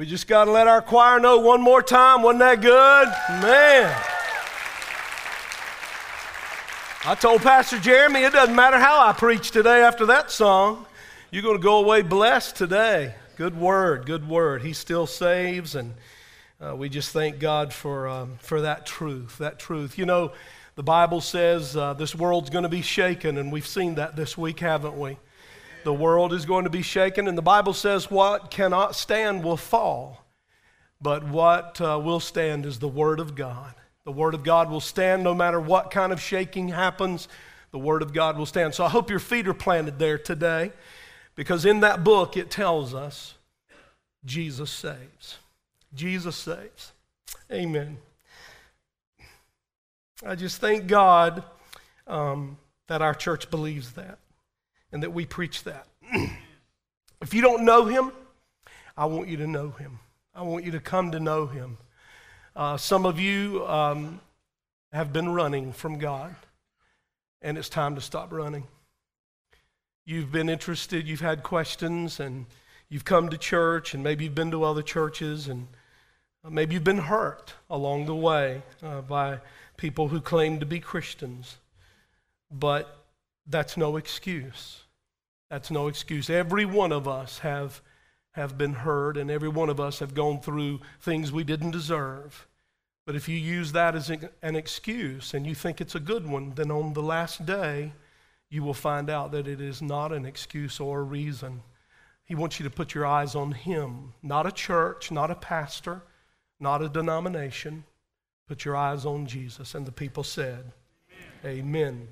We just got to let our choir know one more time. Wasn't that good? Man. I told Pastor Jeremy it doesn't matter how I preach today after that song. You're going to go away blessed today. Good word, good word. He still saves, and uh, we just thank God for, um, for that truth. That truth. You know, the Bible says uh, this world's going to be shaken, and we've seen that this week, haven't we? The world is going to be shaken, and the Bible says what cannot stand will fall, but what uh, will stand is the Word of God. The Word of God will stand no matter what kind of shaking happens. The Word of God will stand. So I hope your feet are planted there today because in that book it tells us Jesus saves. Jesus saves. Amen. I just thank God um, that our church believes that and that we preach that. if you don't know him, I want you to know him. I want you to come to know him. Uh, some of you um, have been running from God, and it's time to stop running. You've been interested, you've had questions, and you've come to church, and maybe you've been to other churches, and maybe you've been hurt along the way uh, by people who claim to be Christians. But that's no excuse. That's no excuse. Every one of us have, have been hurt, and every one of us have gone through things we didn't deserve. But if you use that as an excuse and you think it's a good one, then on the last day, you will find out that it is not an excuse or a reason. He wants you to put your eyes on Him, not a church, not a pastor, not a denomination. Put your eyes on Jesus. And the people said, Amen. Amen.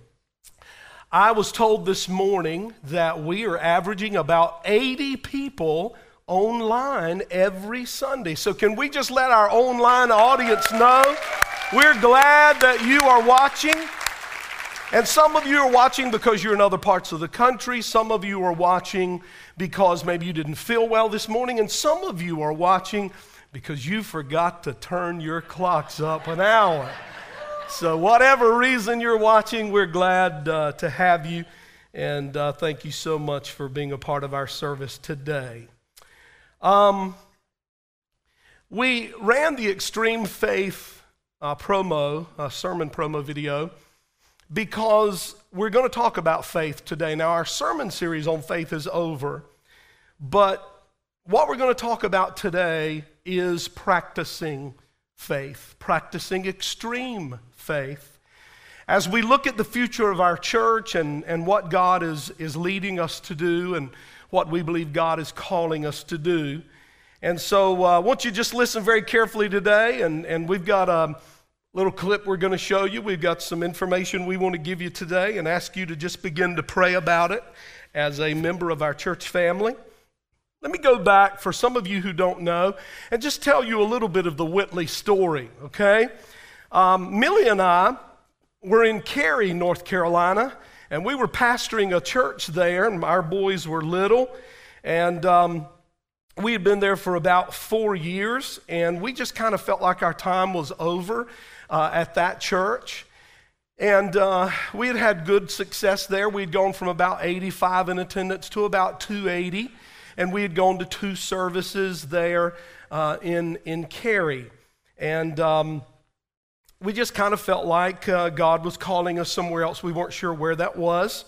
I was told this morning that we are averaging about 80 people online every Sunday. So, can we just let our online audience know we're glad that you are watching? And some of you are watching because you're in other parts of the country. Some of you are watching because maybe you didn't feel well this morning. And some of you are watching because you forgot to turn your clocks up an hour. So, whatever reason you're watching, we're glad uh, to have you. And uh, thank you so much for being a part of our service today. Um, we ran the Extreme Faith uh, promo, sermon promo video, because we're going to talk about faith today. Now, our sermon series on faith is over, but what we're going to talk about today is practicing faith, practicing extreme faith. As we look at the future of our church and, and what God is, is leading us to do and what we believe God is calling us to do. And so uh, I want you just listen very carefully today. And, and we've got a little clip we're going to show you. We've got some information we want to give you today and ask you to just begin to pray about it as a member of our church family. Let me go back for some of you who don't know and just tell you a little bit of the Whitley story, okay? Um, Millie and I were in Cary, North Carolina, and we were pastoring a church there, and our boys were little. And um, we had been there for about four years, and we just kind of felt like our time was over uh, at that church. And uh, we had had good success there. We'd gone from about 85 in attendance to about 280, and we had gone to two services there uh, in, in Cary. And um, we just kind of felt like uh, God was calling us somewhere else. We weren't sure where that was.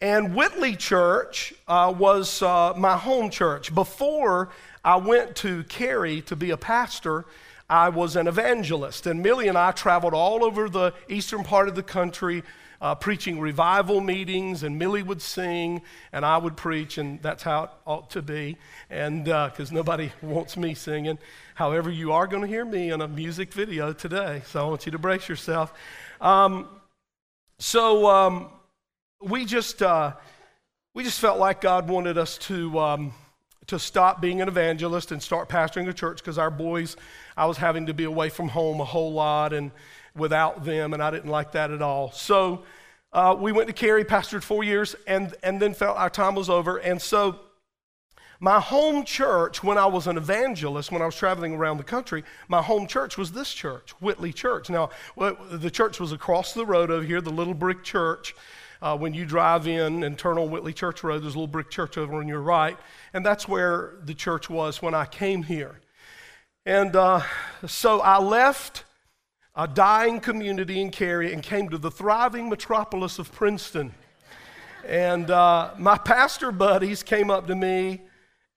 And Whitley Church uh, was uh, my home church. Before I went to Cary to be a pastor, I was an evangelist. And Millie and I traveled all over the eastern part of the country uh, preaching revival meetings, and Millie would sing, and I would preach, and that's how it ought to be. And because uh, nobody wants me singing. However, you are going to hear me in a music video today, so I want you to brace yourself. Um, so um, we just uh, we just felt like God wanted us to. Um, to stop being an evangelist and start pastoring a church because our boys, I was having to be away from home a whole lot, and without them, and I didn't like that at all. So uh, we went to Cary, pastored four years, and, and then felt our time was over. And so my home church, when I was an evangelist, when I was traveling around the country, my home church was this church, Whitley Church. Now, the church was across the road over here, the little brick church. Uh, when you drive in and turn on Whitley Church Road, there's a little brick church over on your right. And that's where the church was when I came here. And uh, so I left a dying community in Cary and came to the thriving metropolis of Princeton. And uh, my pastor buddies came up to me,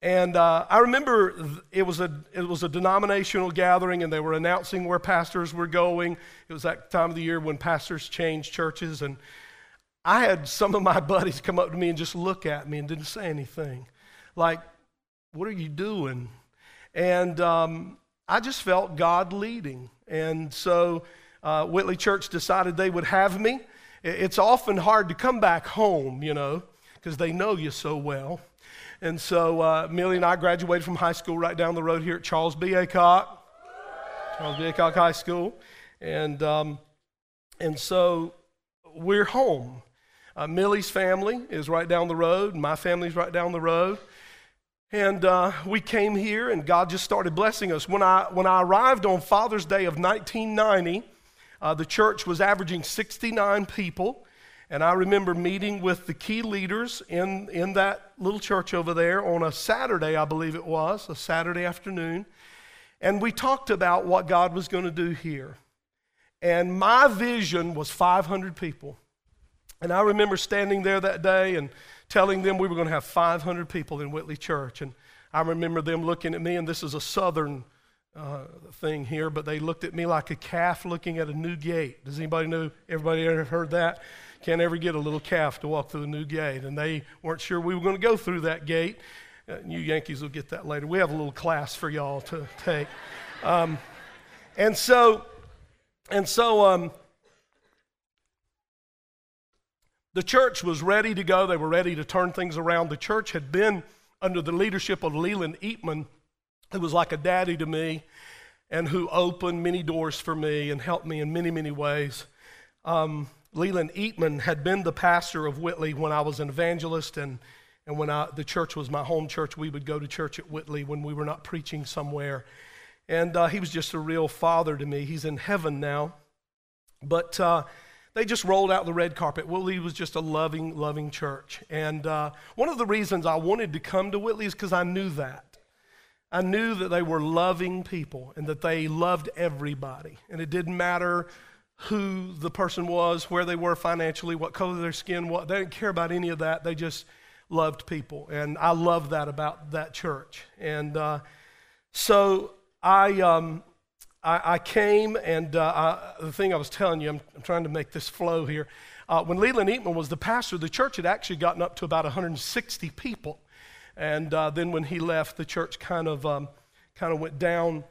and uh, I remember it was, a, it was a denominational gathering, and they were announcing where pastors were going. It was that time of the year when pastors changed churches, and I had some of my buddies come up to me and just look at me and didn't say anything. Like, what are you doing? And um, I just felt God leading. And so uh, Whitley Church decided they would have me. It's often hard to come back home, you know, because they know you so well. And so uh, Millie and I graduated from high school right down the road here at Charles B. Aycock, Charles B. Aycock High School. And, um, and so we're home. Uh, Millie's family is right down the road, my family's right down the road. And uh, we came here, and God just started blessing us. When I, when I arrived on Father's Day of 1990, uh, the church was averaging 69 people. And I remember meeting with the key leaders in, in that little church over there on a Saturday, I believe it was, a Saturday afternoon. And we talked about what God was going to do here. And my vision was 500 people. And I remember standing there that day and telling them we were going to have 500 people in Whitley Church. And I remember them looking at me, and this is a southern uh, thing here, but they looked at me like a calf looking at a new gate. Does anybody know? Everybody ever heard that? Can't ever get a little calf to walk through the new gate. And they weren't sure we were going to go through that gate. Uh, you Yankees will get that later. We have a little class for y'all to take. Um, and so, and so, um, The church was ready to go. They were ready to turn things around. The church had been under the leadership of Leland Eatman, who was like a daddy to me and who opened many doors for me and helped me in many, many ways. Um, Leland Eatman had been the pastor of Whitley when I was an evangelist, and, and when I, the church was my home church, we would go to church at Whitley when we were not preaching somewhere. And uh, he was just a real father to me. He's in heaven now. But uh, they just rolled out the red carpet. Whitley was just a loving, loving church. And uh, one of the reasons I wanted to come to Whitley is because I knew that. I knew that they were loving people and that they loved everybody. And it didn't matter who the person was, where they were financially, what color their skin was. They didn't care about any of that. They just loved people. And I love that about that church. And uh, so I, um, I, I came, and uh, I, the thing I was telling you, I'm, I'm trying to make this flow here. Uh, when Leland Eatman was the pastor, the church had actually gotten up to about 160 people. And uh, then when he left, the church kind of, um, kind of went down.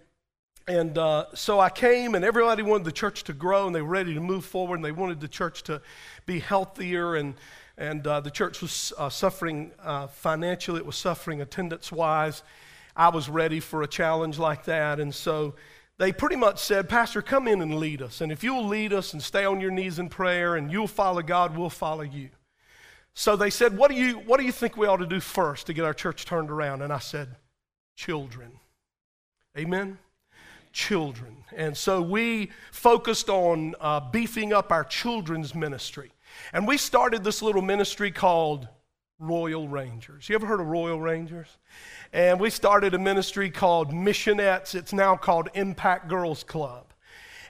And uh, so I came, and everybody wanted the church to grow, and they were ready to move forward, and they wanted the church to be healthier. And, and uh, the church was uh, suffering uh, financially, it was suffering attendance wise. I was ready for a challenge like that. And so they pretty much said, Pastor, come in and lead us. And if you'll lead us and stay on your knees in prayer and you'll follow God, we'll follow you. So they said, what do, you, what do you think we ought to do first to get our church turned around? And I said, Children. Amen? Children. And so we focused on uh, beefing up our children's ministry. And we started this little ministry called Royal Rangers. You ever heard of Royal Rangers? And we started a ministry called Missionettes. It's now called Impact Girls Club.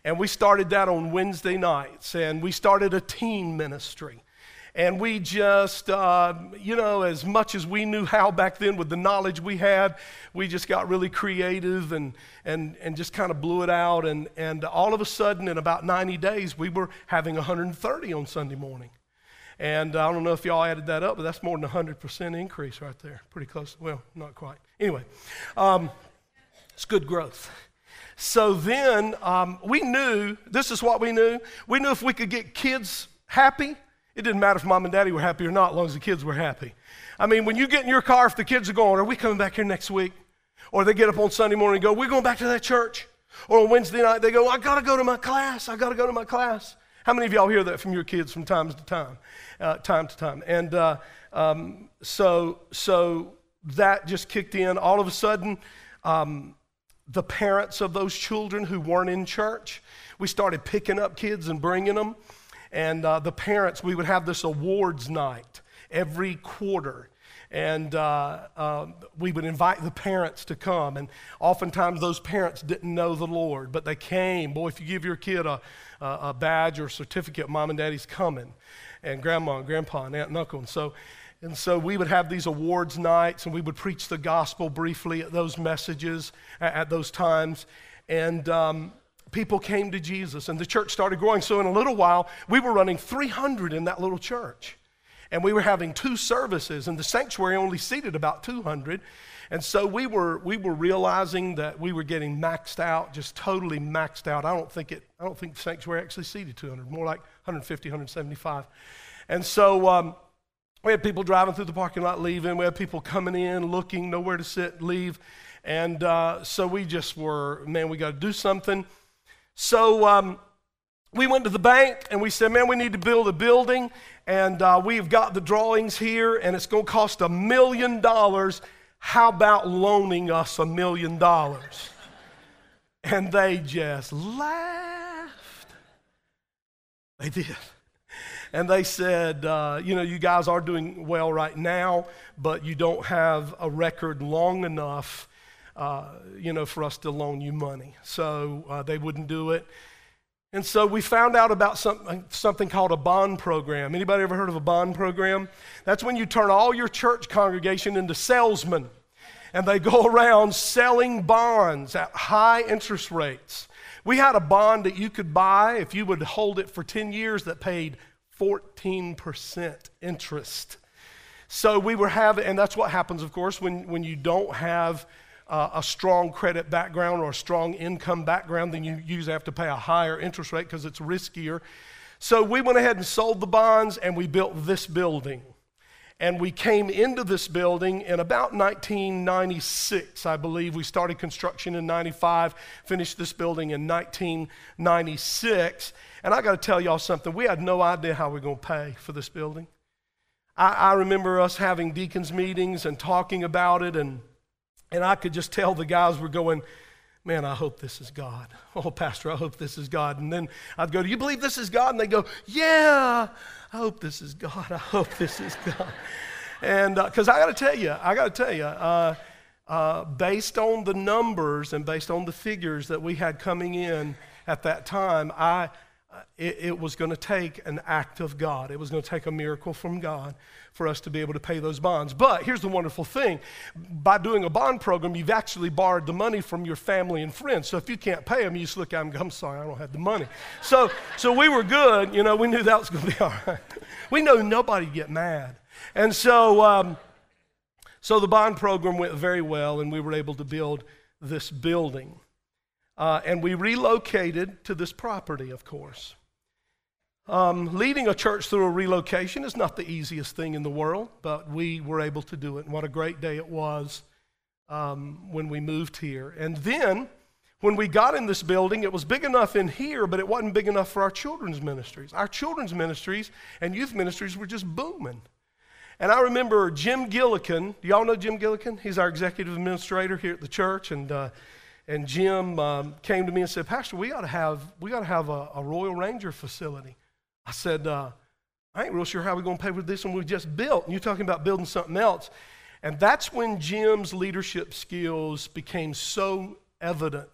And we started that on Wednesday nights. And we started a teen ministry. And we just, uh, you know, as much as we knew how back then with the knowledge we had, we just got really creative and, and, and just kind of blew it out. And, and all of a sudden, in about 90 days, we were having 130 on Sunday morning. And I don't know if y'all added that up, but that's more than 100% increase right there. Pretty close. Well, not quite. Anyway, um, it's good growth. So then um, we knew, this is what we knew. We knew if we could get kids happy, it didn't matter if mom and daddy were happy or not, as long as the kids were happy. I mean, when you get in your car, if the kids are going, are we coming back here next week? Or they get up on Sunday morning and go, we're going back to that church. Or on Wednesday night, they go, I got to go to my class. I got to go to my class. How many of y'all hear that from your kids from time to time, uh, time to time? And uh, um, so, so that just kicked in. All of a sudden, um, the parents of those children who weren't in church, we started picking up kids and bringing them. And uh, the parents, we would have this awards night every quarter. and uh, uh, we would invite the parents to come. And oftentimes those parents didn't know the Lord, but they came. Boy, if you give your kid a, a badge or a certificate, mom and daddy's coming, and grandma and grandpa and aunt and uncle. And so, and so we would have these awards nights, and we would preach the gospel briefly at those messages at, at those times. And um, people came to Jesus, and the church started growing. So in a little while, we were running 300 in that little church. And we were having two services, and the sanctuary only seated about 200. And so we were, we were realizing that we were getting maxed out, just totally maxed out. I don't think it, I don't think the sanctuary actually seated 200, more like 150, 175. And so um, we had people driving through the parking lot leaving. We had people coming in, looking, nowhere to sit, leave. And uh, so we just were, man, we got to do something. So um, we went to the bank and we said, man, we need to build a building. And uh, we've got the drawings here, and it's going to cost a million dollars. How about loaning us a million dollars? And they just laughed. They did. And they said, uh, you know, you guys are doing well right now, but you don't have a record long enough, uh, you know, for us to loan you money. So uh, they wouldn't do it. And so we found out about something, something called a bond program. Anybody ever heard of a bond program? That's when you turn all your church congregation into salesmen. And they go around selling bonds at high interest rates. We had a bond that you could buy if you would hold it for 10 years that paid 14% interest. So we were having, and that's what happens, of course, when, when you don't have uh, a strong credit background or a strong income background, then you usually have to pay a higher interest rate because it's riskier. So we went ahead and sold the bonds and we built this building. And we came into this building in about 1996, I believe. We started construction in 95, finished this building in 1996. And I got to tell y'all something. We had no idea how we are going to pay for this building. I, I remember us having deacons meetings and talking about it and and I could just tell the guys were going, Man, I hope this is God. Oh, Pastor, I hope this is God. And then I'd go, Do you believe this is God? And they go, Yeah, I hope this is God. I hope this is God. And because uh, I got to tell you, I got to tell you, uh, uh, based on the numbers and based on the figures that we had coming in at that time, I, it, it was going to take an act of God. It was going to take a miracle from God for us to be able to pay those bonds. But here's the wonderful thing by doing a bond program, you've actually borrowed the money from your family and friends. So if you can't pay them, you just look at them go, I'm sorry, I don't have the money. So, so we were good. You know, we knew that was going to be all right. We know nobody'd get mad. And so, um, so the bond program went very well, and we were able to build this building. Uh, and we relocated to this property, of course. Um, leading a church through a relocation is not the easiest thing in the world, but we were able to do it. And what a great day it was um, when we moved here. And then, when we got in this building, it was big enough in here, but it wasn't big enough for our children's ministries. Our children's ministries and youth ministries were just booming. And I remember Jim Gillikin. Do y'all know Jim Gillikin? He's our executive administrator here at the church. And, uh, and Jim um, came to me and said, Pastor, we ought to have, we ought to have a, a Royal Ranger facility. I said, uh, I ain't real sure how we're going to pay for this one we just built. And you're talking about building something else. And that's when Jim's leadership skills became so evident.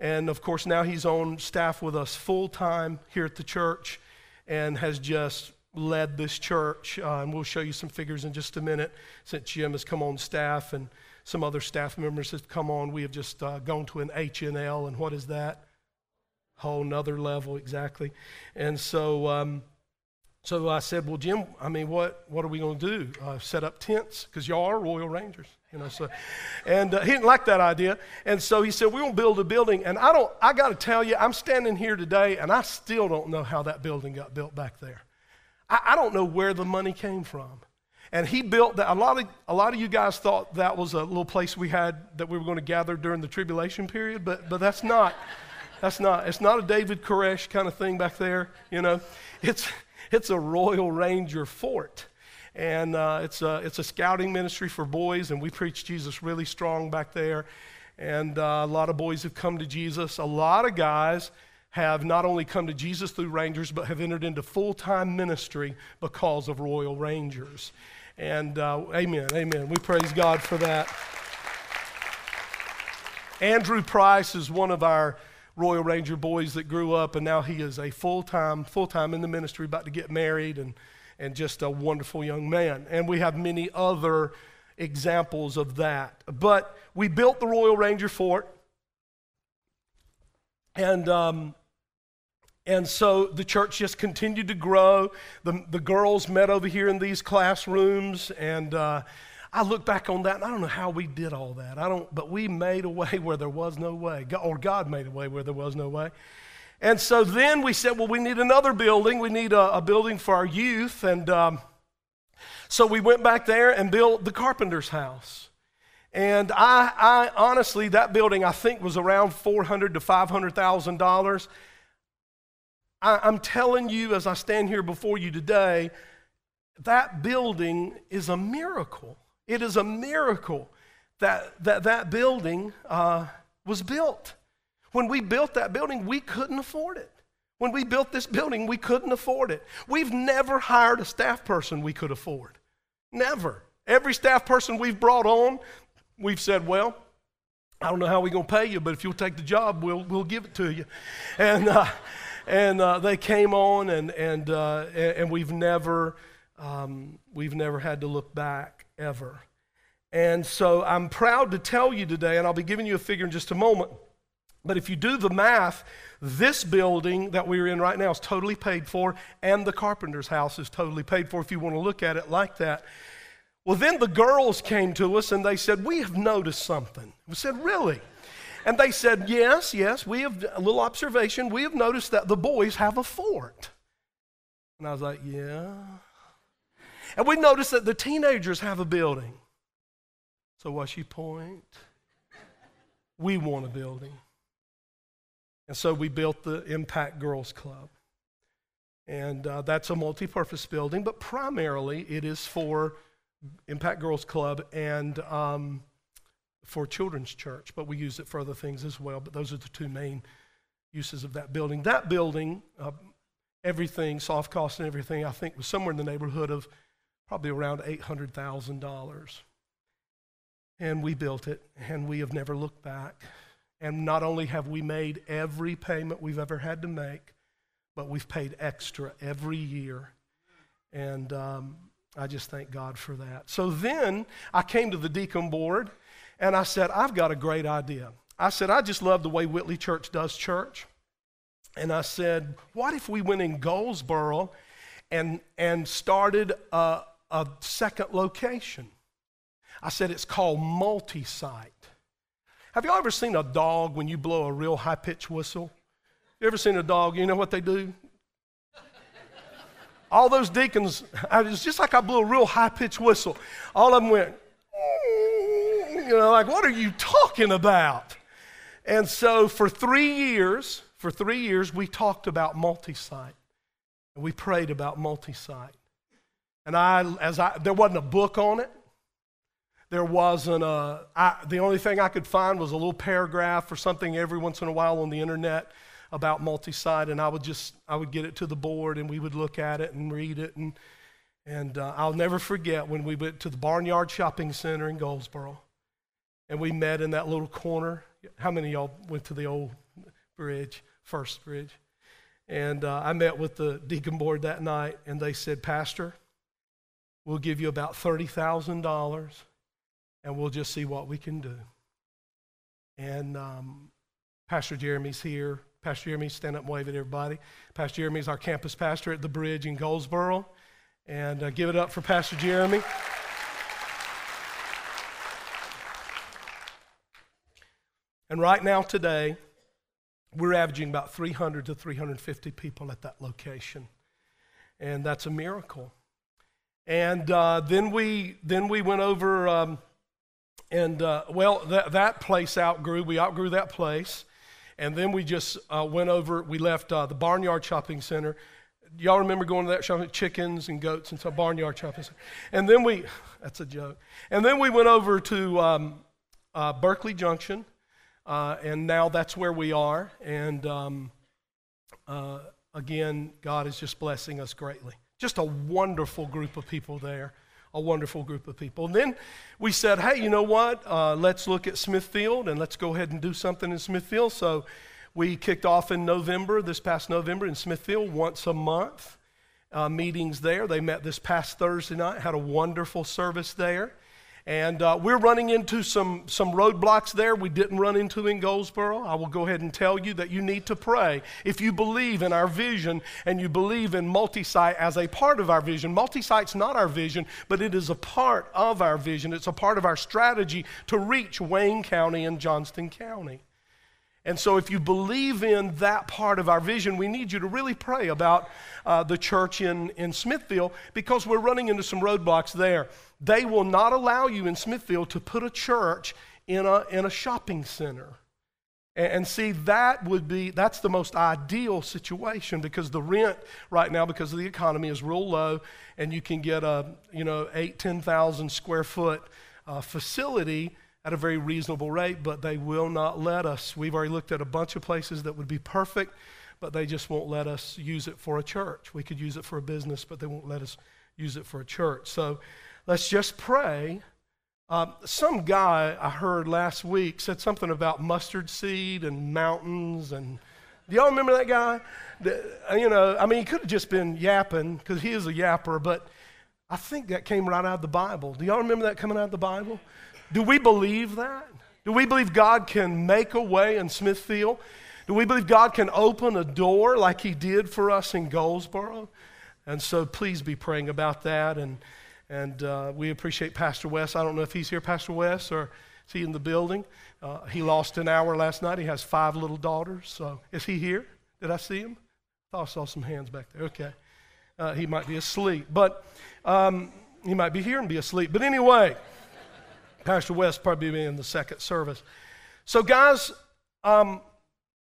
And of course, now he's on staff with us full time here at the church and has just led this church. Uh, and we'll show you some figures in just a minute since Jim has come on staff and some other staff members have come on. We have just uh, gone to an HNL. And what is that? whole nother level exactly. And so, um, so I said, well, Jim, I mean, what, what are we going to do? Uh, set up tents? Because y'all are Royal Rangers, you know. So, and uh, he didn't like that idea. And so he said, going to build a building. And I don't, I got to tell you, I'm standing here today, and I still don't know how that building got built back there. I, I don't know where the money came from. And he built that. A lot, of, a lot of you guys thought that was a little place we had that we were going to gather during the tribulation period, but, but that's not. That's not, it's not a David Koresh kind of thing back there, you know. It's, it's a Royal Ranger fort. And uh, it's, a, it's a scouting ministry for boys, and we preach Jesus really strong back there. And uh, a lot of boys have come to Jesus. A lot of guys have not only come to Jesus through Rangers, but have entered into full time ministry because of Royal Rangers. And uh, amen, amen. We praise God for that. Andrew Price is one of our Royal Ranger boys that grew up, and now he is a full time, full time in the ministry, about to get married, and, and just a wonderful young man. And we have many other examples of that. But we built the Royal Ranger Fort, and um, and so the church just continued to grow. The, the girls met over here in these classrooms. And uh, I look back on that and I don't know how we did all that. I don't, but we made a way where there was no way, or God made a way where there was no way. And so then we said, well, we need another building. We need a, a building for our youth. And um, so we went back there and built the carpenter's house. And I, I honestly, that building I think was around 400 to $500,000. I, I'm telling you, as I stand here before you today, that building is a miracle. It is a miracle that that, that building uh, was built. When we built that building, we couldn't afford it. When we built this building, we couldn't afford it. We've never hired a staff person we could afford. Never. Every staff person we've brought on, we've said, well, I don't know how we're going to pay you, but if you'll take the job, we'll, we'll give it to you. And, uh, and uh, they came on, and, and, uh, and we've, never, um, we've never had to look back ever. And so I'm proud to tell you today, and I'll be giving you a figure in just a moment. But if you do the math, this building that we're in right now is totally paid for, and the carpenter's house is totally paid for, if you want to look at it like that. Well, then the girls came to us and they said, We have noticed something. We said, Really? And they said, Yes, yes, we have a little observation. We have noticed that the boys have a fort. And I was like, Yeah, and we noticed that the teenagers have a building. So, what's your point? We want a building. And so we built the Impact Girls Club. And uh, that's a multi purpose building, but primarily it is for Impact Girls Club and um, for Children's Church, but we use it for other things as well. But those are the two main uses of that building. That building, uh, everything, soft cost and everything, I think was somewhere in the neighborhood of probably around $800,000. And we built it, and we have never looked back. And not only have we made every payment we've ever had to make, but we've paid extra every year. And um, I just thank God for that. So then I came to the deacon board and I said, I've got a great idea. I said, I just love the way Whitley Church does church. And I said, what if we went in Goldsboro and, and started a, a second location. I said it's called multi site. Have you ever seen a dog when you blow a real high pitched whistle? You ever seen a dog? You know what they do? All those deacons, it's just like I blew a real high pitched whistle. All of them went, you know, like, what are you talking about? And so for three years, for three years, we talked about multi site. And we prayed about multi site. And I, as I, there wasn't a book on it. There wasn't a, I, the only thing I could find was a little paragraph or something every once in a while on the internet about multi-site, and I would just, I would get it to the board, and we would look at it and read it, and, and uh, I'll never forget when we went to the Barnyard Shopping Center in Goldsboro, and we met in that little corner. How many y'all went to the old bridge, first bridge? And uh, I met with the deacon board that night, and they said, Pastor, We'll give you about $30,000 and we'll just see what we can do. And um, Pastor Jeremy's here. Pastor Jeremy, stand up and wave at everybody. Pastor Jeremy is our campus pastor at the bridge in Goldsboro. And uh, give it up for Pastor Jeremy. And right now, today, we're averaging about 300 to 350 people at that location. And that's a miracle. And uh, then we then we went over um, and uh, well that that place outgrew. We outgrew that place, and then we just uh, went over. We left uh, the Barnyard Shopping Center. Y'all remember going to that shopping chickens and goats and some Barnyard Shopping Center. And then we that's a joke. And then we went over to um, uh, Berkeley Junction, uh, and now that's where we are. And um, again, God is just blessing us greatly. Just a wonderful group of people there. a wonderful group of people. And then we said, hey, you know what? Uh, let's look at Smithfield and let's go ahead and do something in Smithfield. So we kicked off in November, this past November in Smithfield, once a month. Uh, meetings there. They met this past Thursday night, had a wonderful service there. And uh, we're running into some, some roadblocks there we didn't run into in Goldsboro. I will go ahead and tell you that you need to pray. If you believe in our vision and you believe in multi-site as a part of our vision, multi-site's not our vision, but it is a part of our vision. It's a part of our strategy to reach Wayne County and Johnston County. And so, if you believe in that part of our vision, we need you to really pray about uh, the church in, in Smithfield because we're running into some roadblocks there. They will not allow you in Smithfield to put a church in a, in a shopping center. And, and see, that would be, that's the most ideal situation because the rent right now, because of the economy, is real low, and you can get a, you know, eight, 10,000 square foot uh, facility at a very reasonable rate, but they will not let us. We've already looked at a bunch of places that would be perfect, but they just won't let us use it for a church. We could use it for a business, but they won't let us use it for a church. So let's just pray. Uh, some guy I heard last week said something about mustard seed and mountains and. Do y'all remember that guy? The, you know, I mean, he could have just been yapping because he is a yapper, but I think that came right out of the Bible. Do y'all remember that coming out of the Bible? Do we believe that? Do we believe God can make a way in Smithfield? Do we believe God can open a door like He did for us in Goldsboro? And so please be praying about that. And and uh, we appreciate Pastor Wes. I don't know if he's here, Pastor Wes, or is he in the building? Uh, he lost an hour last night. He has five little daughters. So is he here? Did I see him? I thought I saw some hands back there. Okay. Uh, he might be asleep, but um, he might be here and be asleep. But anyway, Pastor Wes probably be in the second service. So, guys, um,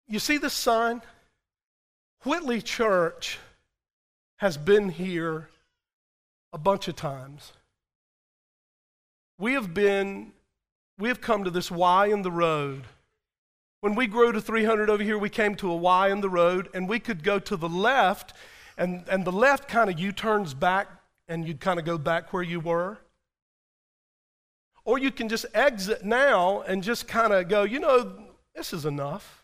you see this sign? Whitley Church has been here a bunch of times. We have been, we have come to this Y in the road. When we grew to 300 over here, we came to a Y in the road, and we could go to the left, and, and the left kind of U turns back, and you'd kind of go back where you were. Or you can just exit now and just kind of go, you know, this is enough.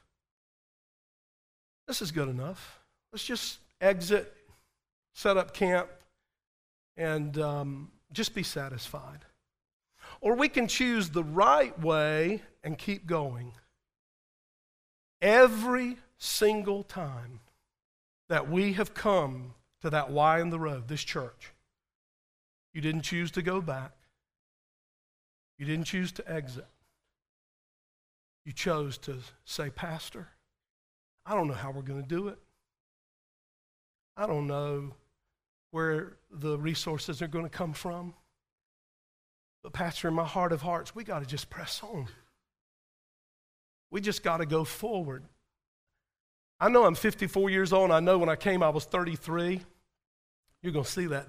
This is good enough. Let's just exit, set up camp, and um, just be satisfied. Or we can choose the right way and keep going. Every single time that we have come to that Y in the road, this church, you didn't choose to go back. You didn't choose to exit. You chose to say, Pastor, I don't know how we're going to do it. I don't know where the resources are going to come from. But, Pastor, in my heart of hearts, we got to just press on. We just got to go forward. I know I'm 54 years old. I know when I came, I was 33. You're going to see that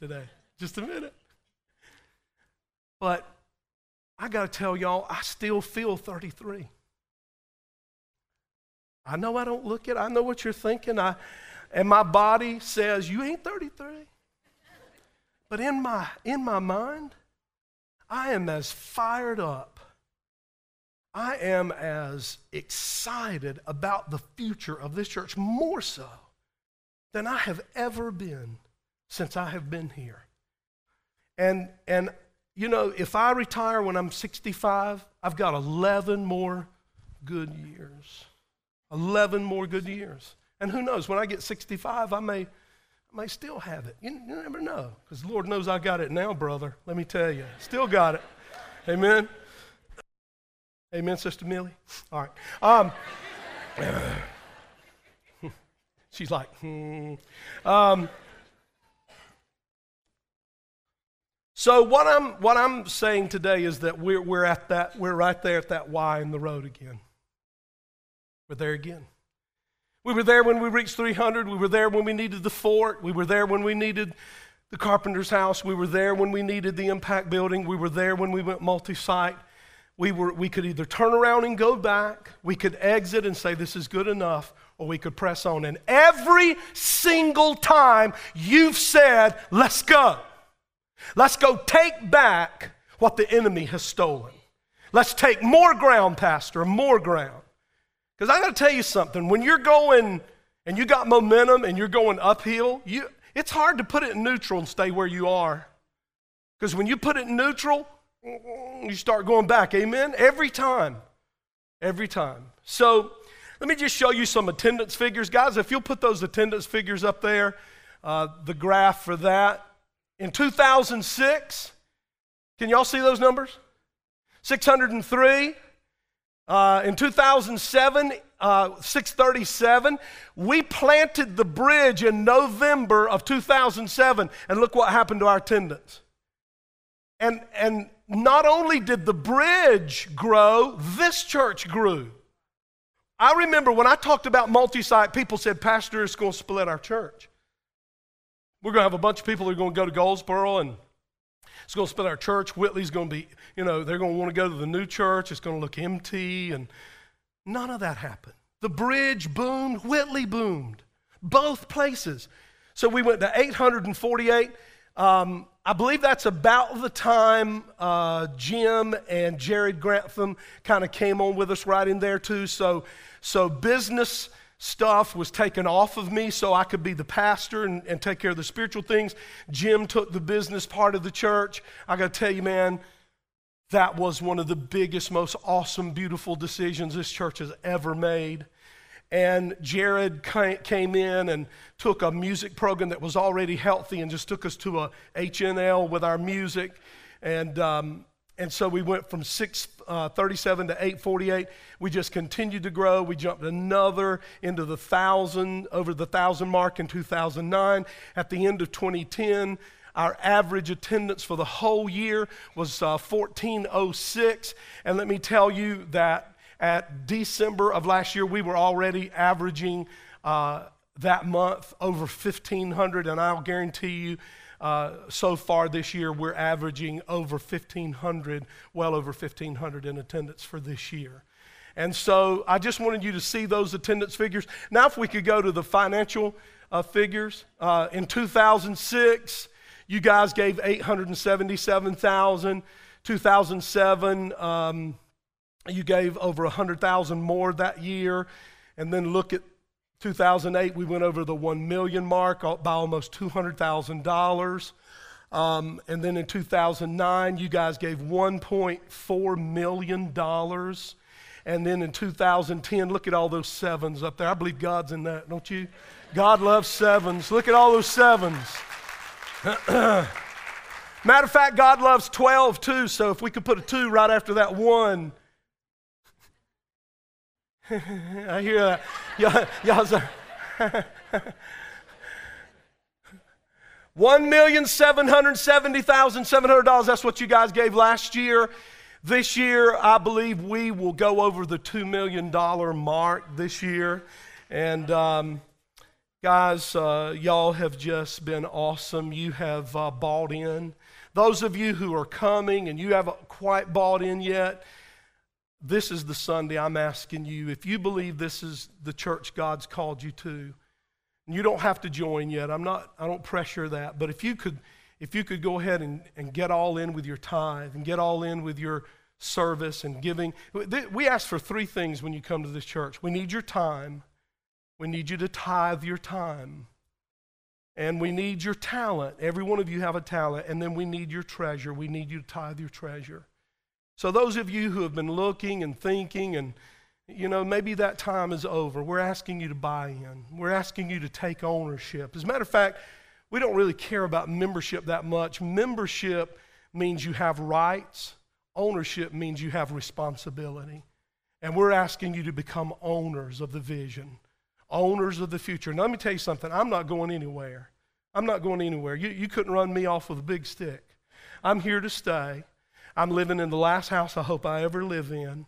today. Just a minute. But I got to tell y'all, I still feel 33. I know I don't look it. I know what you're thinking. I, and my body says, You ain't 33. But in my, in my mind, I am as fired up. I am as excited about the future of this church, more so than I have ever been since I have been here. And, and you know, if I retire when I'm 65, I've got 11 more good years. 11 more good years. And who knows, when I get 65, I may, I may still have it. You, you never know, because Lord knows I got it now, brother. Let me tell you. Still got it. Amen. Amen, Sister Millie? All right. Um, she's like, hmm. Um, so what I'm, what I'm saying today is that we're, we're at that, we're right there at that Y in the road again. We're there again. We were there when we reached 300. We were there when we needed the fort. We were there when we needed the carpenter's house. We were there when we needed the impact building. We were there when we went multi site. We, were, we could either turn around and go back, we could exit and say, This is good enough, or we could press on. And every single time you've said, Let's go. Let's go take back what the enemy has stolen. Let's take more ground, Pastor, more ground. Because I got to tell you something. When you're going and you got momentum and you're going uphill, you, it's hard to put it in neutral and stay where you are. Because when you put it in neutral, you start going back. Amen? Every time. Every time. So let me just show you some attendance figures. Guys, if you'll put those attendance figures up there, uh, the graph for that. In 2006, can y'all see those numbers? 603. Uh, in 2007, uh, 637, we planted the bridge in November of 2007, and look what happened to our attendance. And, and not only did the bridge grow, this church grew. I remember when I talked about multi site, people said, Pastor, it's going to split our church. We're going to have a bunch of people who are going to go to Goldsboro and it's going to split our church. Whitley's going to be, you know, they're going to want to go to the new church. It's going to look empty. And none of that happened. The bridge boomed, Whitley boomed, both places. So we went to 848. Um, I believe that's about the time uh, Jim and Jared Grantham kind of came on with us right in there too. So, so business stuff was taken off of me so I could be the pastor and, and take care of the spiritual things. Jim took the business part of the church. I got to tell you, man, that was one of the biggest, most awesome, beautiful decisions this church has ever made. And Jared came in and took a music program that was already healthy and just took us to a HNL with our music. And um, and so we went from 637 uh, to 848. We just continued to grow. We jumped another into the thousand, over the thousand mark in 2009. At the end of 2010, our average attendance for the whole year was uh, 1406. And let me tell you that at December of last year, we were already averaging uh, that month over 1,500. And I'll guarantee you, uh, so far this year, we're averaging over 1,500, well over 1,500 in attendance for this year. And so I just wanted you to see those attendance figures. Now, if we could go to the financial uh, figures. Uh, in 2006, you guys gave 877,000. 2007, um, you gave over 100,000 more that year. And then look at 2008, we went over the 1 million mark by almost $200,000. Um, and then in 2009, you guys gave $1.4 million. And then in 2010, look at all those sevens up there. I believe God's in that, don't you? God loves sevens. Look at all those sevens. Matter of fact, God loves 12 too, so if we could put a two right after that one, I hear that. Y'all, y'all seven hundred dollars. That's what you guys gave last year. This year, I believe we will go over the two million dollar mark this year. And um, guys, uh, y'all have just been awesome. You have uh, bought in. Those of you who are coming and you haven't quite bought in yet, this is the Sunday I'm asking you if you believe this is the church God's called you to. You don't have to join yet. I'm not, I don't pressure that. But if you could, if you could go ahead and, and get all in with your tithe and get all in with your service and giving. We ask for three things when you come to this church. We need your time. We need you to tithe your time. And we need your talent. Every one of you have a talent. And then we need your treasure. We need you to tithe your treasure. So, those of you who have been looking and thinking, and you know, maybe that time is over, we're asking you to buy in. We're asking you to take ownership. As a matter of fact, we don't really care about membership that much. Membership means you have rights, ownership means you have responsibility. And we're asking you to become owners of the vision, owners of the future. Now, let me tell you something I'm not going anywhere. I'm not going anywhere. You, you couldn't run me off with a big stick. I'm here to stay. I'm living in the last house I hope I ever live in,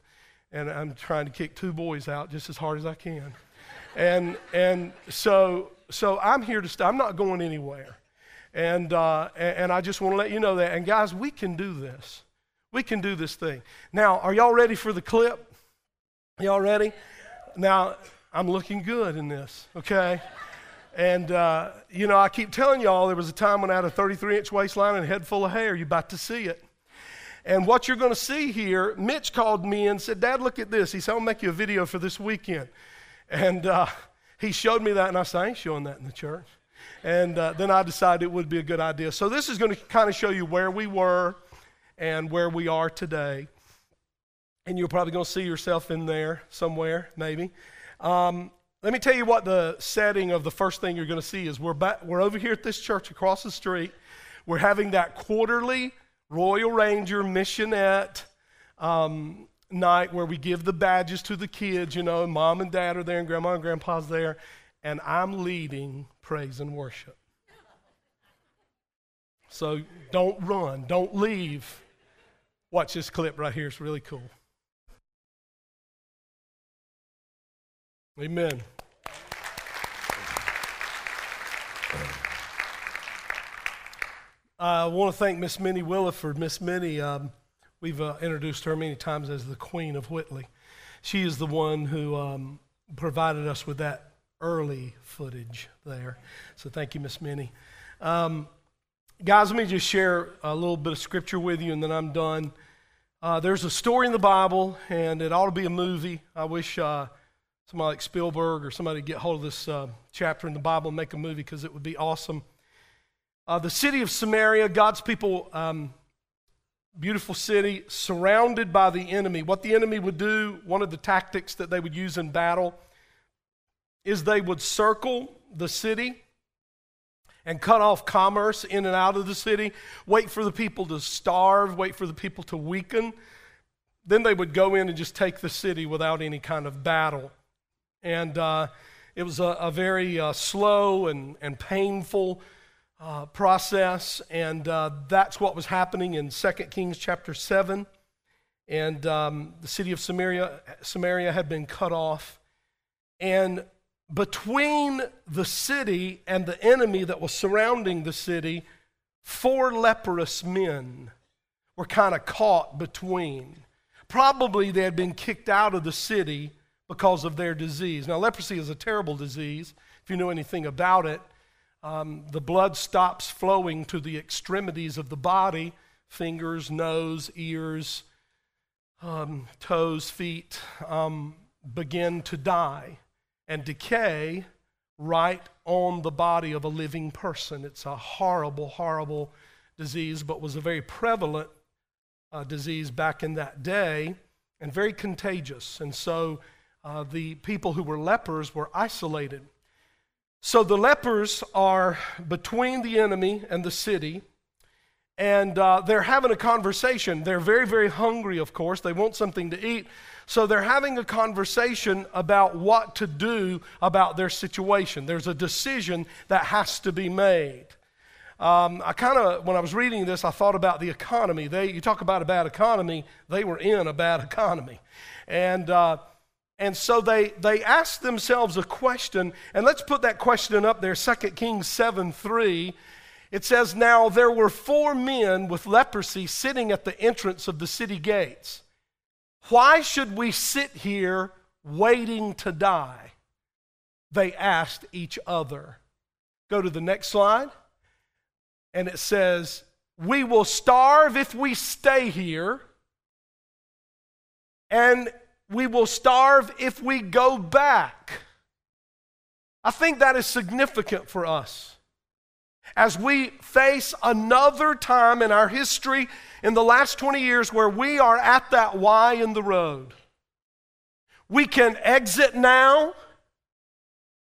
and I'm trying to kick two boys out just as hard as I can. and, and so, so I'm here to stay. I'm not going anywhere. And, uh, and, and I just want to let you know that. And guys, we can do this. We can do this thing. Now, are y'all ready for the clip? Y'all ready? Now, I'm looking good in this, okay? And, uh, you know, I keep telling y'all there was a time when I had a 33 inch waistline and a head full of hair. You're about to see it. And what you're going to see here, Mitch called me and said, Dad, look at this. He said, I'll make you a video for this weekend. And uh, he showed me that, and I said, I ain't showing that in the church. And uh, then I decided it would be a good idea. So this is going to kind of show you where we were and where we are today. And you're probably going to see yourself in there somewhere, maybe. Um, let me tell you what the setting of the first thing you're going to see is. We're, back, we're over here at this church across the street. We're having that quarterly Royal Ranger missionette um, night where we give the badges to the kids, you know, mom and dad are there, and grandma and grandpa's there, and I'm leading praise and worship. So don't run, don't leave. Watch this clip right here, it's really cool. Amen. I want to thank Miss Minnie Williford. Miss Minnie, um, we've uh, introduced her many times as the Queen of Whitley. She is the one who um, provided us with that early footage there. So thank you, Miss Minnie. Um, guys, let me just share a little bit of scripture with you, and then I'm done. Uh, there's a story in the Bible, and it ought to be a movie. I wish uh, somebody like Spielberg or somebody get hold of this uh, chapter in the Bible and make a movie because it would be awesome. Uh, the city of Samaria, God's people, um, beautiful city, surrounded by the enemy. What the enemy would do, one of the tactics that they would use in battle, is they would circle the city and cut off commerce in and out of the city, wait for the people to starve, wait for the people to weaken. Then they would go in and just take the city without any kind of battle. And uh, it was a, a very uh, slow and, and painful uh, process, and uh, that's what was happening in 2 Kings chapter 7. And um, the city of Samaria, Samaria had been cut off. And between the city and the enemy that was surrounding the city, four leprous men were kind of caught between. Probably they had been kicked out of the city because of their disease. Now, leprosy is a terrible disease, if you know anything about it um, the blood stops flowing to the extremities of the body fingers, nose, ears, um, toes, feet um, begin to die and decay right on the body of a living person. It's a horrible, horrible disease, but was a very prevalent uh, disease back in that day and very contagious. And so uh, the people who were lepers were isolated. So the lepers are between the enemy and the city, and uh, they're having a conversation. They're very, very hungry, of course. They want something to eat. So they're having a conversation about what to do about their situation. There's a decision that has to be made. Um, I kind of, when I was reading this, I thought about the economy. They, you talk about a bad economy, they were in a bad economy. And uh, and so they, they asked themselves a question, and let's put that question up there 2 Kings 7 3. It says, Now there were four men with leprosy sitting at the entrance of the city gates. Why should we sit here waiting to die? They asked each other. Go to the next slide. And it says, We will starve if we stay here. And we will starve if we go back. I think that is significant for us. As we face another time in our history in the last 20 years where we are at that Y in the road, we can exit now.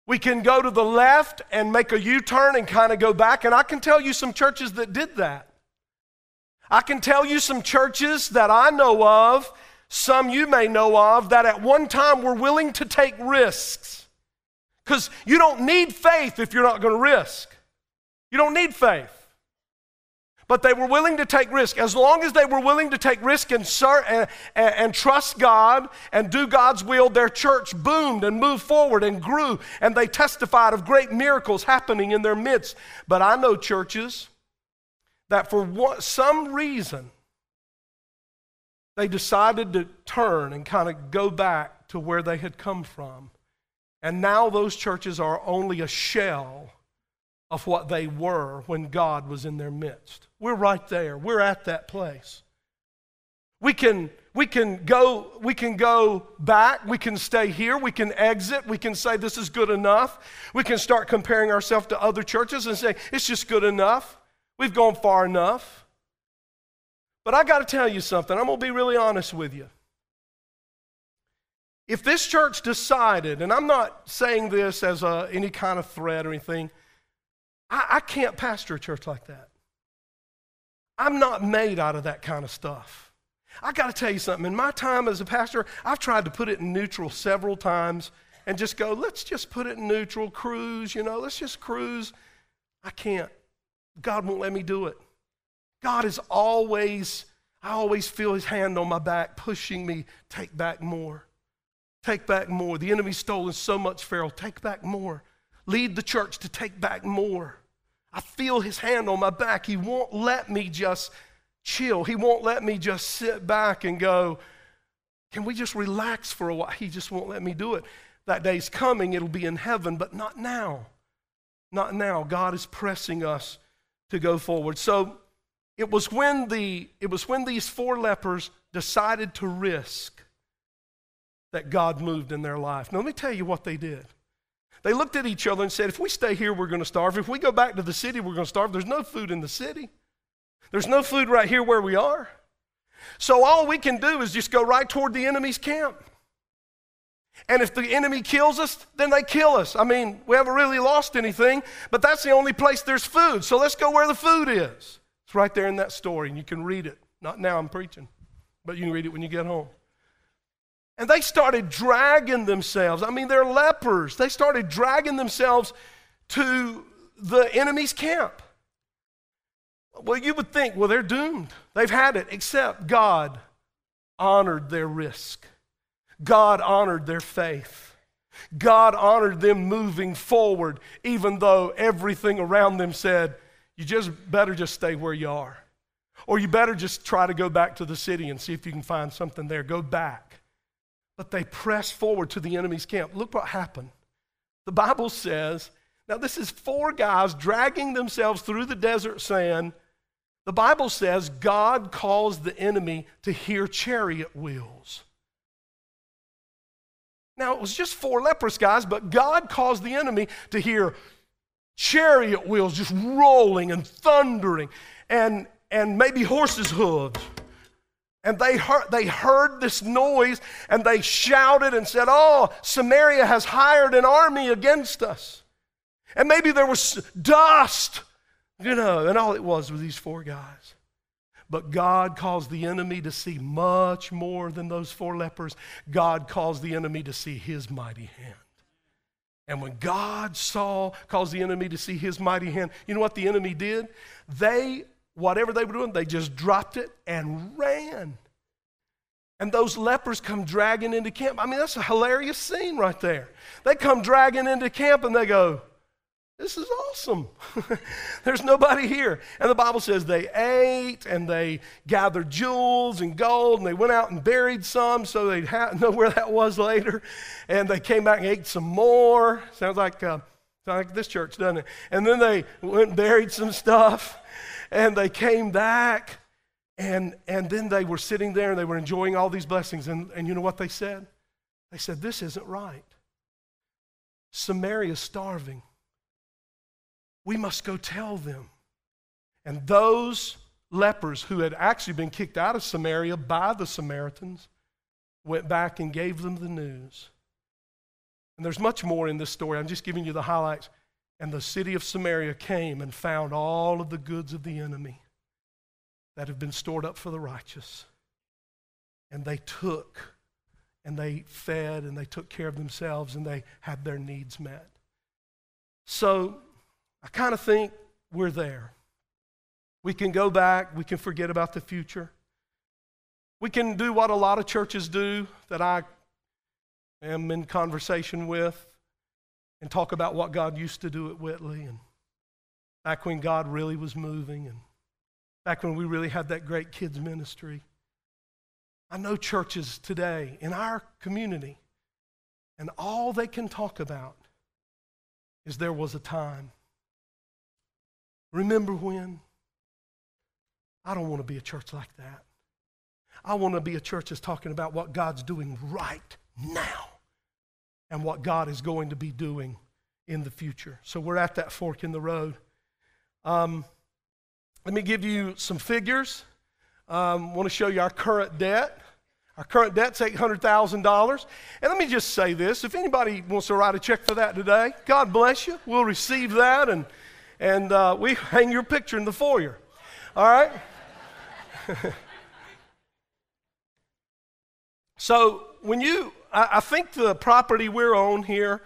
We can go to the left and make a U turn and kind of go back. And I can tell you some churches that did that. I can tell you some churches that I know of some you may know of that at one time were willing to take risks. Because you don't need faith if you're not going to risk. You don't need faith. But they were willing to take risk. As long as they were willing to take risk and, and, and, trust God and do God's will, their church boomed and moved forward and grew, and they testified of great miracles happening in their midst. But I know churches that for one, some reason they decided to turn and kind of go back to where they had come from. And now those churches are only a shell of what they were when God was in their midst. We're right there. We're at that place. We can, we can go we can go back we can stay here we can exit we can say this is good enough we can start comparing ourselves to other churches and say it's just good enough we've gone far enough but i got to tell you something i'm going to be really honest with you if this church decided and i'm not saying this as a, any kind of threat or anything I, I can't pastor a church like that i'm not made out of that kind of stuff I got to tell you something. In my time as a pastor, I've tried to put it in neutral several times and just go, let's just put it in neutral, cruise, you know, let's just cruise. I can't. God won't let me do it. God is always, I always feel his hand on my back, pushing me, take back more. Take back more. The enemy's stolen so much, Farrell. Take back more. Lead the church to take back more. I feel his hand on my back. He won't let me just chill. He won't let me just sit back and go, can we just relax for a while? He just won't let me do it. That day's coming, it'll be in heaven, but not now. Not now. God is pressing us to go forward. So it was when the it was when these four lepers decided to risk that God moved in their life. Now let me tell you what they did. They looked at each other and said, if we stay here, we're going to starve. If we go back to the city, we're going to starve. There's no food in the city. There's no food right here where we are. So all we can do is just go right toward the enemy's camp. And if the enemy kills us, then they kill us. I mean, we haven't really lost anything, but that's the only place there's food. So let's go where the food is. Right there in that story, and you can read it. Not now, I'm preaching, but you can read it when you get home. And they started dragging themselves. I mean, they're lepers. They started dragging themselves to the enemy's camp. Well, you would think, well, they're doomed. They've had it, except God honored their risk. God honored their faith. God honored them moving forward, even though everything around them said, you just better just stay where you are. Or you better just try to go back to the city and see if you can find something there. Go back. But they pressed forward to the enemy's camp. Look what happened. The Bible says, now this is four guys dragging themselves through the desert sand the Bible says God caused the enemy to hear chariot wheels. Now, it was just four leprous guys, but God caused the enemy to hear chariot wheels just rolling and thundering and, and maybe horses' hooves. And they heard, they heard this noise and they shouted and said, Oh, Samaria has hired an army against us. And maybe there was dust you know, and all it was was these four guys. But God caused the enemy to see much more than those four lepers. God caused the enemy to see his mighty hand. And when God saw, caused the enemy to see his mighty hand, you know what the enemy did? They, whatever they were doing, they just dropped it and ran. And those lepers come dragging into camp. I mean, that's a hilarious scene right there. They come dragging into camp and they go, this is awesome. There's nobody here. And the Bible says they ate and they gathered jewels and gold and they went out and buried some so they'd ha- know where that was later. And they came back and ate some more. Sounds like, uh, sounds like this church, doesn't it? And then they went and buried some stuff and they came back and, and then they were sitting there and they were enjoying all these blessings. And, and you know what they said? They said, This isn't right. Samaria's starving. We must go tell them. And those lepers who had actually been kicked out of Samaria by the Samaritans went back and gave them the news. And there's much more in this story. I'm just giving you the highlights. And the city of Samaria came and found all of the goods of the enemy that have been stored up for the righteous. And they took and they fed and they took care of themselves and they had their needs met. So I kind of think we're there. We can go back, we can forget about the future. We can do what a lot of churches do that I am in conversation with and talk about what God used to do at Whitley and back when God really was moving and back when we really had that great kids ministry. I know churches today in our community, and all they can talk about is there was a time. Remember when? I don't want to be a church like that. I want to be a church that's talking about what God's doing right now and what God is going to be doing in the future. So we're at that fork in the road. Um, let me give you some figures. I um, want to show you our current debt. Our current debt's $800,000. And let me just say this if anybody wants to write a check for that today, God bless you. We'll receive that and, and uh, we hang your picture in the foyer. All right? so when you, I, I think the property we're on here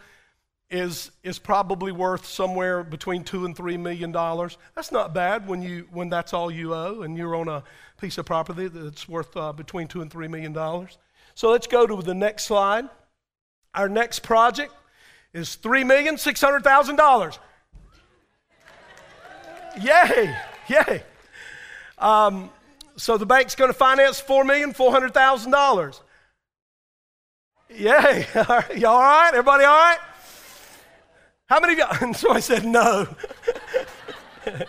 is, is probably worth somewhere between two and three million dollars. That's not bad when, you, when that's all you owe and you're on a piece of property that's worth uh, between two and three million dollars. So let's go to the next slide. Our next project is three million six hundred thousand dollars. Yay! Yay! Um, so the bank's going to finance four million four hundred thousand dollars. Yay! you all right? Everybody all right? How many of y'all? And so I said no.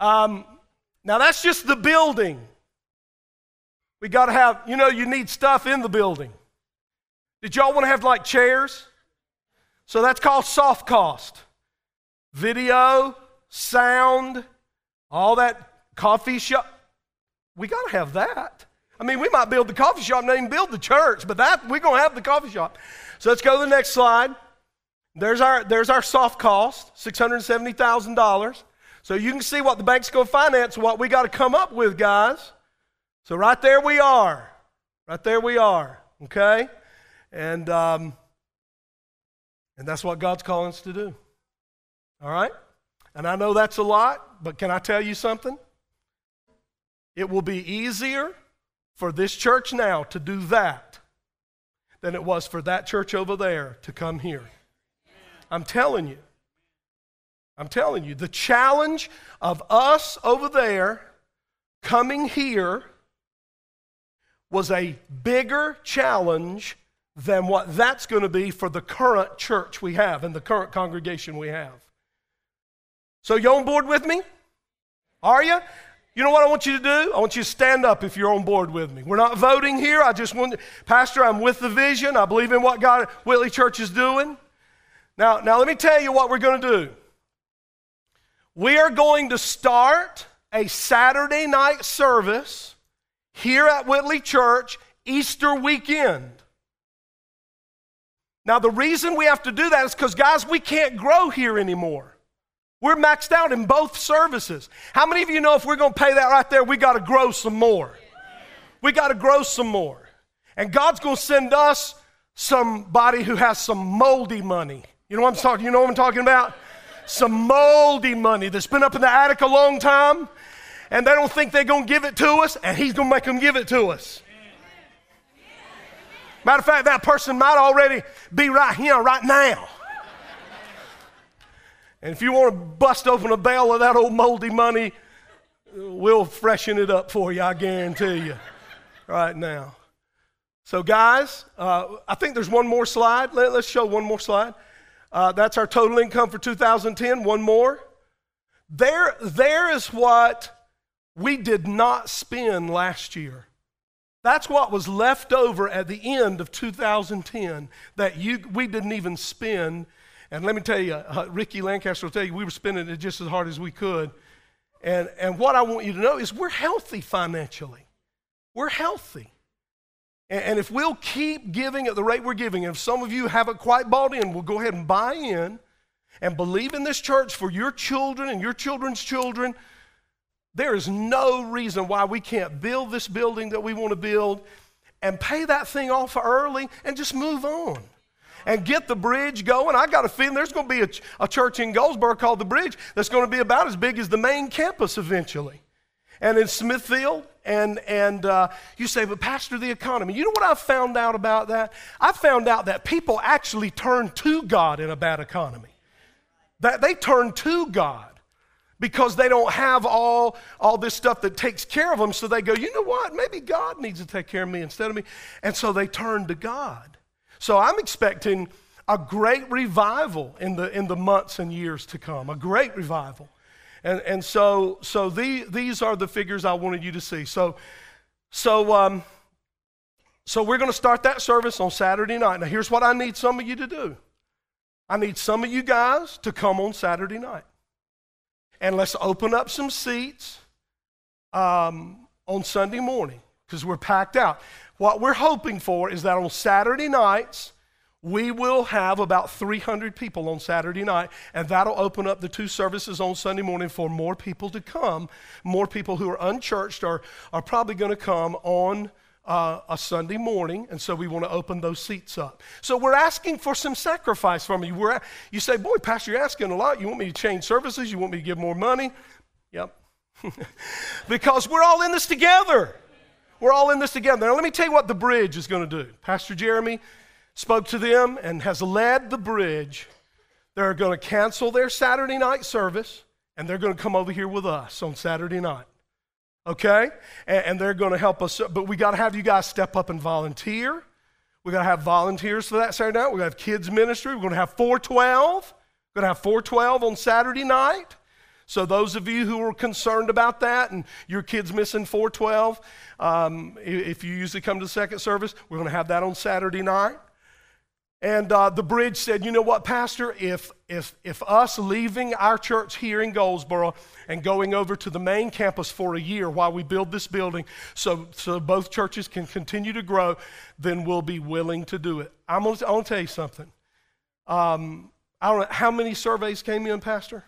um, now that's just the building. We got to have, you know, you need stuff in the building. Did y'all want to have like chairs? So that's called soft cost. Video, sound, all that coffee shop. We got to have that. I mean, we might build the coffee shop not even build the church, but that we're going to have the coffee shop. So let's go to the next slide. There's our, there's our soft cost, $670,000. So you can see what the bank's going to finance, what we got to come up with, guys. So right there we are. Right there we are. Okay? And, um, and that's what God's calling us to do. All right? And I know that's a lot, but can I tell you something? It will be easier for this church now to do that than it was for that church over there to come here. I'm telling you. I'm telling you. The challenge of us over there coming here was a bigger challenge than what that's going to be for the current church we have and the current congregation we have. So, you're on board with me? Are you? You know what I want you to do? I want you to stand up if you're on board with me. We're not voting here. I just want, Pastor, I'm with the vision. I believe in what God Whitley Church is doing. Now, now let me tell you what we're going to do. We are going to start a Saturday night service here at Whitley Church Easter weekend. Now, the reason we have to do that is because, guys, we can't grow here anymore. We're maxed out in both services. How many of you know if we're going to pay that right there, we got to grow some more? We got to grow some more. And God's going to send us somebody who has some moldy money you know what I'm talking? You know what I'm talking about? Some moldy money that's been up in the attic a long time, and they don't think they're going to give it to us, and he's going to make them give it to us. Matter of fact, that person might already be right here, right now. And if you want to bust open a bale of that old moldy money, we'll freshen it up for you, I guarantee you, right now. So, guys, uh, I think there's one more slide. Let, us show one more slide. Uh, that's our total income for 2010. One more. There, there is what we did not spend last year. That's what was left over at the end of 2010 that you, we didn't even spend. And let me tell you, uh, Ricky Lancaster will tell you, we were spending it just as hard as we could. And, and what I want you to know is we're healthy financially. We're healthy. And if we'll keep giving at the rate we're giving, if some of you haven't quite bought in, we'll go ahead and buy in and believe in this church for your children and your children's children. There is no reason why we can't build this building that we want to build and pay that thing off early and just move on and get the bridge going. I got a feeling there's going to be a, a church in Goldsboro called the Bridge that's going to be about as big as the main campus eventually and in Smithfield. And, and uh, you say, but Pastor, the economy. You know what I found out about that? I found out that people actually turn to God in a bad economy. That they turn to God because they don't have all, all this stuff that takes care of them. So they go, you know what? Maybe God needs to take care of me instead of me. And so they turn to God. So I'm expecting a great revival in the, in the months and years to come, a great revival. And, and so, so the, these are the figures I wanted you to see. So, so, um, so we're going to start that service on Saturday night. Now, here's what I need some of you to do I need some of you guys to come on Saturday night. And let's open up some seats um, on Sunday morning because we're packed out. What we're hoping for is that on Saturday nights, we will have about 300 people on Saturday night, and that'll open up the two services on Sunday morning for more people to come. More people who are unchurched are, are probably going to come on uh, a Sunday morning, and so we want to open those seats up. So we're asking for some sacrifice from you. We're, you say, Boy, Pastor, you're asking a lot. You want me to change services? You want me to give more money? Yep. because we're all in this together. We're all in this together. Now, let me tell you what the bridge is going to do. Pastor Jeremy spoke to them and has led the bridge. They're going to cancel their Saturday night service and they're going to come over here with us on Saturday night. Okay? And, they're going to help us. But we got to have you guys step up and volunteer. we got to have volunteers for that Saturday night. We're going to have kids' ministry. We're going to have 412. We're going to have 412 on Saturday night. So, those of you who are concerned about that and your kids missing 412, um, if you usually come to the second service, we're going to have that on Saturday night. And uh, the bridge said, You know what, Pastor? If, if, if us leaving our church here in Goldsboro and going over to the main campus for a year while we build this building so, so both churches can continue to grow, then we'll be willing to do it. I'm going to tell you something. Um, I don't know, how many surveys came in, Pastor?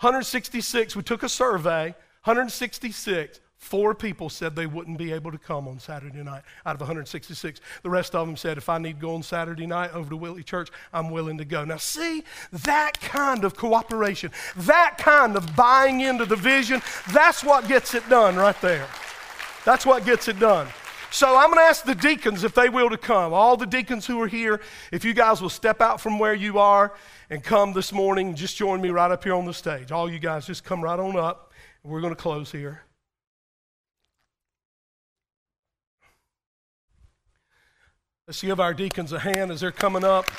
166. We took a survey, 166. Four people said they wouldn't be able to come on Saturday night out of 166. The rest of them said, if I need to go on Saturday night over to Whitley Church, I'm willing to go. Now, see, that kind of cooperation, that kind of buying into the vision, that's what gets it done right there. That's what gets it done. So I'm going to ask the deacons if they will to come. All the deacons who are here, if you guys will step out from where you are and come this morning, just join me right up here on the stage. All you guys just come right on up. We're going to close here. Let's give our deacons a hand as they're coming up.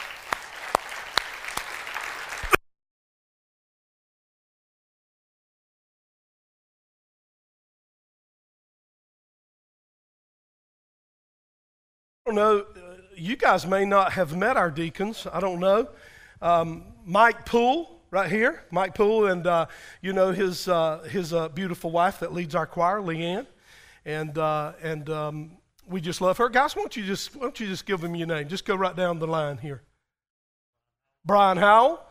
Don't know, you guys may not have met our deacons. I don't know. Um, Mike Poole, right here, Mike Poole, and uh, you know his, uh, his uh, beautiful wife that leads our choir, Leanne. And, uh, and um, we just love her. Guys, why don't you just, why don't you just give them your name? Just go right down the line here. Brian Howell,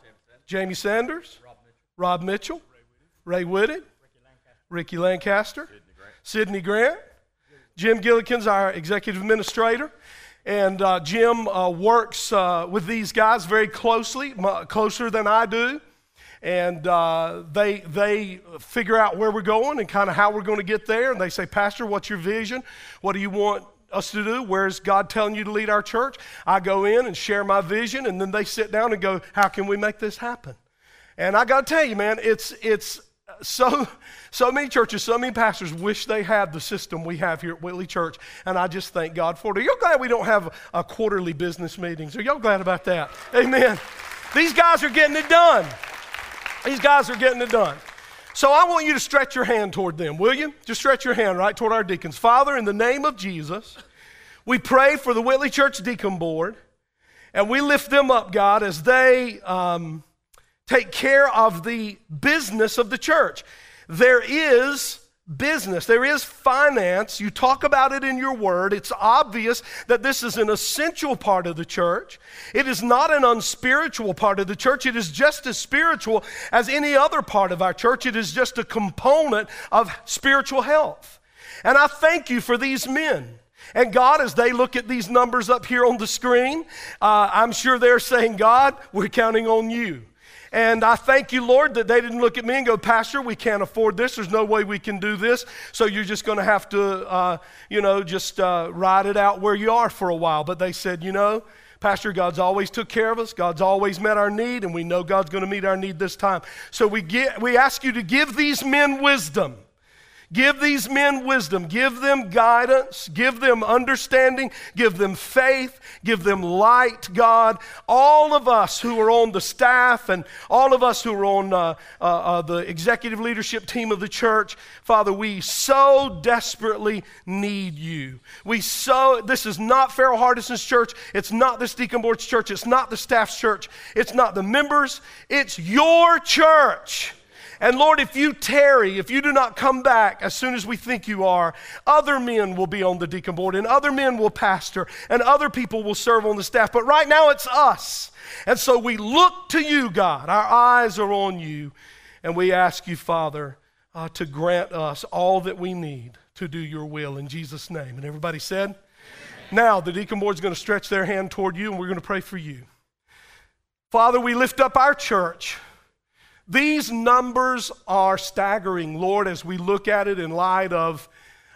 Jamie Sanders, Rob Mitchell, Ray Whitted, Ricky Lancaster, Sidney Grant. Jim Gillikins, our executive administrator. And uh, Jim uh, works uh, with these guys very closely, closer than I do. And uh, they, they figure out where we're going and kind of how we're going to get there. And they say, Pastor, what's your vision? What do you want us to do? Where's God telling you to lead our church? I go in and share my vision, and then they sit down and go, How can we make this happen? And I got to tell you, man, it's, it's so, so many churches, so many pastors wish they had the system we have here at Whitley Church, and I just thank God for it. Are you glad we don't have a quarterly business meetings? Are y'all glad about that? Amen. These guys are getting it done. These guys are getting it done. So I want you to stretch your hand toward them, will you? Just stretch your hand right toward our deacons. Father, in the name of Jesus, we pray for the Whitley Church Deacon Board, and we lift them up, God, as they. Um, take care of the business of the church. There is business, there is finance. You talk about it in your word. It's obvious that this is an essential part of the church. It is not an unspiritual part of the church. It is just as spiritual as any other part of our church. It is just a component of spiritual health. And I thank you for these men. And God, as they look at these numbers up here on the screen, uh, I'm sure they're saying, God, we're counting on you. And I thank you, Lord, that they didn't look at me and go, Pastor, we can't afford this. There's no way we can do this. So you're just going to have to, uh, you know, just uh, ride it out where you are for a while. But they said, you know, Pastor, God's always took care of us. God's always met our need, and we know God's going to meet our need this time. So we, get, we ask you to give these men wisdom. Give these men wisdom. Give them guidance. Give them understanding. Give them faith. Give them light, God. All of us who are on the staff and all of us who are on uh, uh, uh, the executive leadership team of the church, Father, we so desperately need you. We so, this is not Farrell Hardison's church. It's not this deacon board's church. It's not the staff's church. It's not the members. It's your church. And Lord, if you tarry, if you do not come back as soon as we think you are, other men will be on the deacon board and other men will pastor and other people will serve on the staff. But right now it's us. And so we look to you, God. Our eyes are on you. And we ask you, Father, uh, to grant us all that we need to do your will in Jesus' name. And everybody said, now the deacon board is going to stretch their hand toward you and we're going to pray for you. Father, we lift up our church. These numbers are staggering, Lord, as we look at it in light of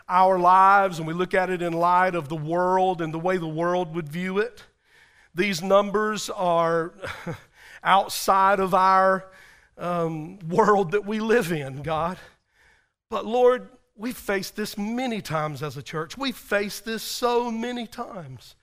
our lives and we look at it in light of the world and the way the world would view it. These numbers are outside of our um, world that we live in, God. But Lord, we've faced this many times as a church. We've faced this so many times.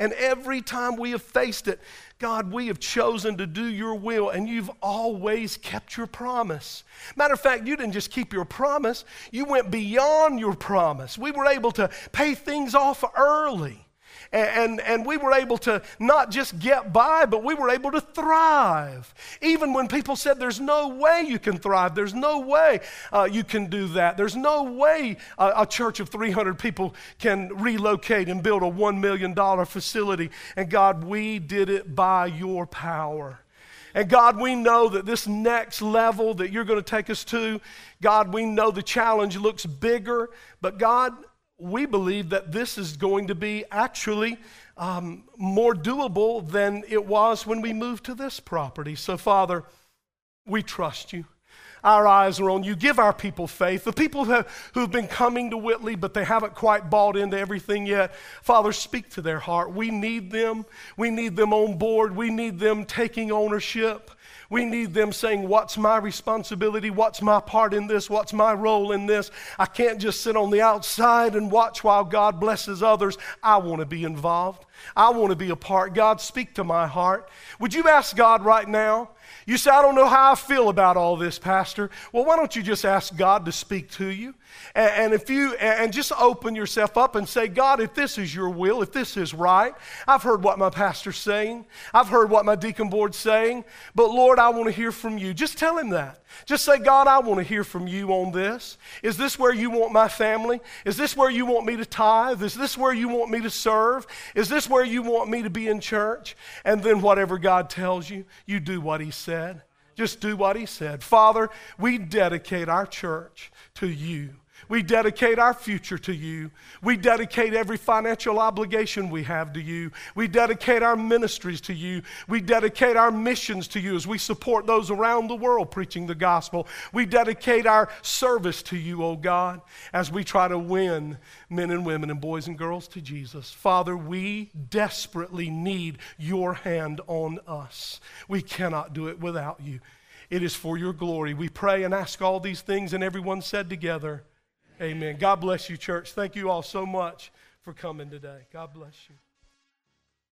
And every time we have faced it, God, we have chosen to do your will, and you've always kept your promise. Matter of fact, you didn't just keep your promise, you went beyond your promise. We were able to pay things off early. And, and, we were able to not just get by, but we were able to thrive. Even when people said, There's no way you can thrive, there's no way uh, you can do that, there's no way a, a church of 300 people can relocate and build a $1 million facility. And God, we did it by your power. And God, we know that this next level that you're going to take us to, God, we know the challenge looks bigger, but God, we believe that this is going to be actually um, more doable than it was when we moved to this property. So, Father, we trust you. Our eyes are on you. Give our people faith. The people who have, who've been coming to Whitley, but they haven't quite bought into everything yet, Father, speak to their heart. We need them. We need them on board. We need them taking ownership. We need them saying, What's my responsibility? What's my part in this? What's my role in this? I can't just sit on the outside and watch while God blesses others. I want to be involved. I want to be a part. God, speak to my heart. Would you ask God right now? You say, I don't know how I feel about all this, Pastor. Well, why don't you just ask God to speak to you? And, if you and just open yourself up and say, God, if this is your will, if this is right, I've heard what my pastor's saying, I've heard what my deacon board's saying, but Lord, I want to hear from you. Just tell him that. Just say, God, I want to hear from you on this. Is this where you want my family? Is this where you want me to tithe? Is this where you want me to serve? Is this where you want me to be in church? And then whatever God tells you, you do what He said. Just do what He said. Father, we dedicate our church to you. We dedicate our future to you. We dedicate every financial obligation we have to you. We dedicate our ministries to you. We dedicate our missions to you as we support those around the world preaching the gospel. We dedicate our service to you, oh God, as we try to win men and women and boys and girls to Jesus. Father, we desperately need your hand on us. We cannot do it without you. It is for your glory. We pray and ask all these things, and everyone said together, Amen. God bless you, church. Thank you all so much for coming today. God bless you.